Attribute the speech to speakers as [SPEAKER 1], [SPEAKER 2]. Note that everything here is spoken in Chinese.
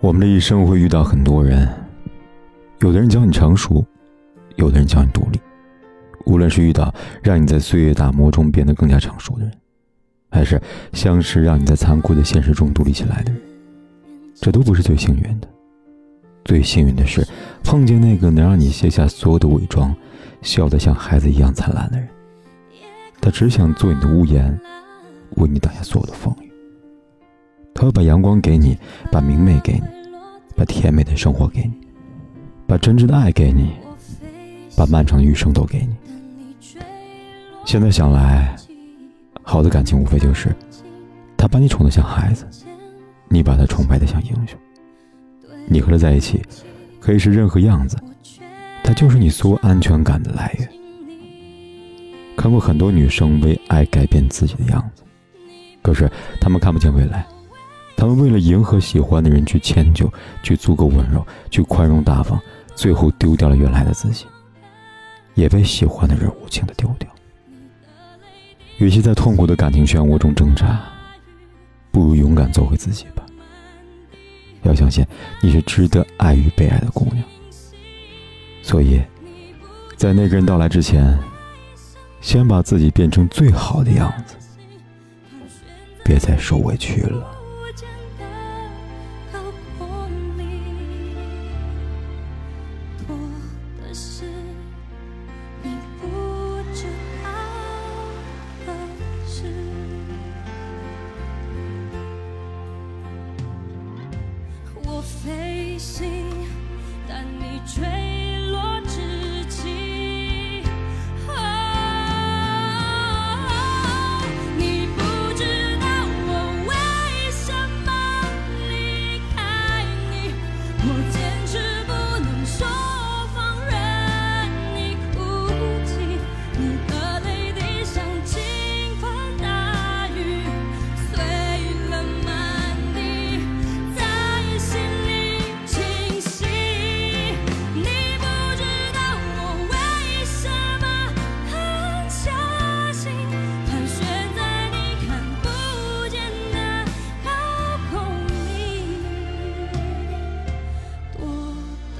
[SPEAKER 1] 我们的一生会遇到很多人，有的人教你成熟，有的人教你独立。无论是遇到让你在岁月打磨中变得更加成熟的人，还是相识让你在残酷的现实中独立起来的人。这都不是最幸运的，最幸运的是碰见那个能让你卸下所有的伪装，笑得像孩子一样灿烂的人。他只想做你的屋檐，为你挡下所有的风雨。他会把阳光给你，把明媚给你，把甜美的生活给你，把真挚的爱给你，把漫长的余生都给你。现在想来，好的感情无非就是他把你宠得像孩子。你把他崇拜的像英雄，你和他在一起，可以是任何样子，他就是你所有安全感的来源。看过很多女生为爱改变自己的样子，可是她们看不见未来，他们为了迎合喜欢的人去迁就，去足够温柔，去宽容大方，最后丢掉了原来的自己，也被喜欢的人无情的丢掉。与其在痛苦的感情漩涡中挣扎，不如勇敢做回自己吧。要相信你是值得爱与被爱的姑娘，所以，在那个人到来之前，先把自己变成最好的样子，别再受委屈了。
[SPEAKER 2] 只是你不知道的事。我飞行但你坠